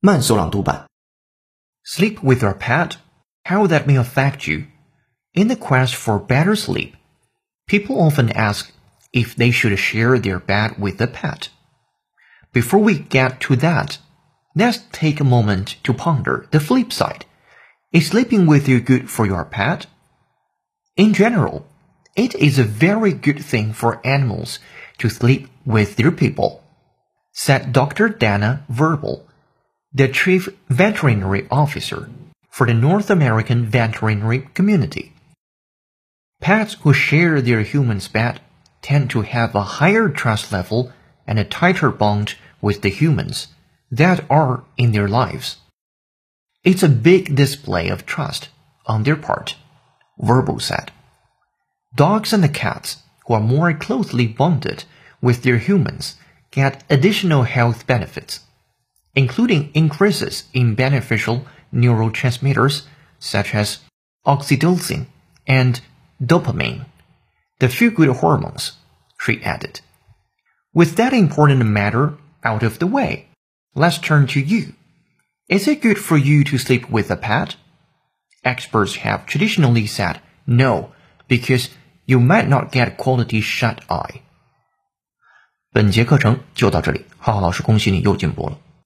慢速朗读版。Sleep with your pet. How that may affect you. In the quest for better sleep, people often ask if they should share their bed with a pet. Before we get to that, let's take a moment to ponder the flip side. Is sleeping with you good for your pet? In general, it is a very good thing for animals to sleep with their people, said Dr. Dana Varble the Chief Veterinary Officer for the North American veterinary community. Pets who share their human's bed tend to have a higher trust level and a tighter bond with the humans that are in their lives. It's a big display of trust on their part, Varble said. Dogs and the cats who are more closely bonded with their humans get additional health benefits, including increases in beneficial neurotransmitters such as oxytocin and dopamine, the feel-good hormones, she added. With that important matter out of the way, let's turn to you. Is it good for you to sleep with a pet? Experts have traditionally said no, because you might not get quality shut eye. 本节课程就到这里，浩浩老师恭喜你又进步了。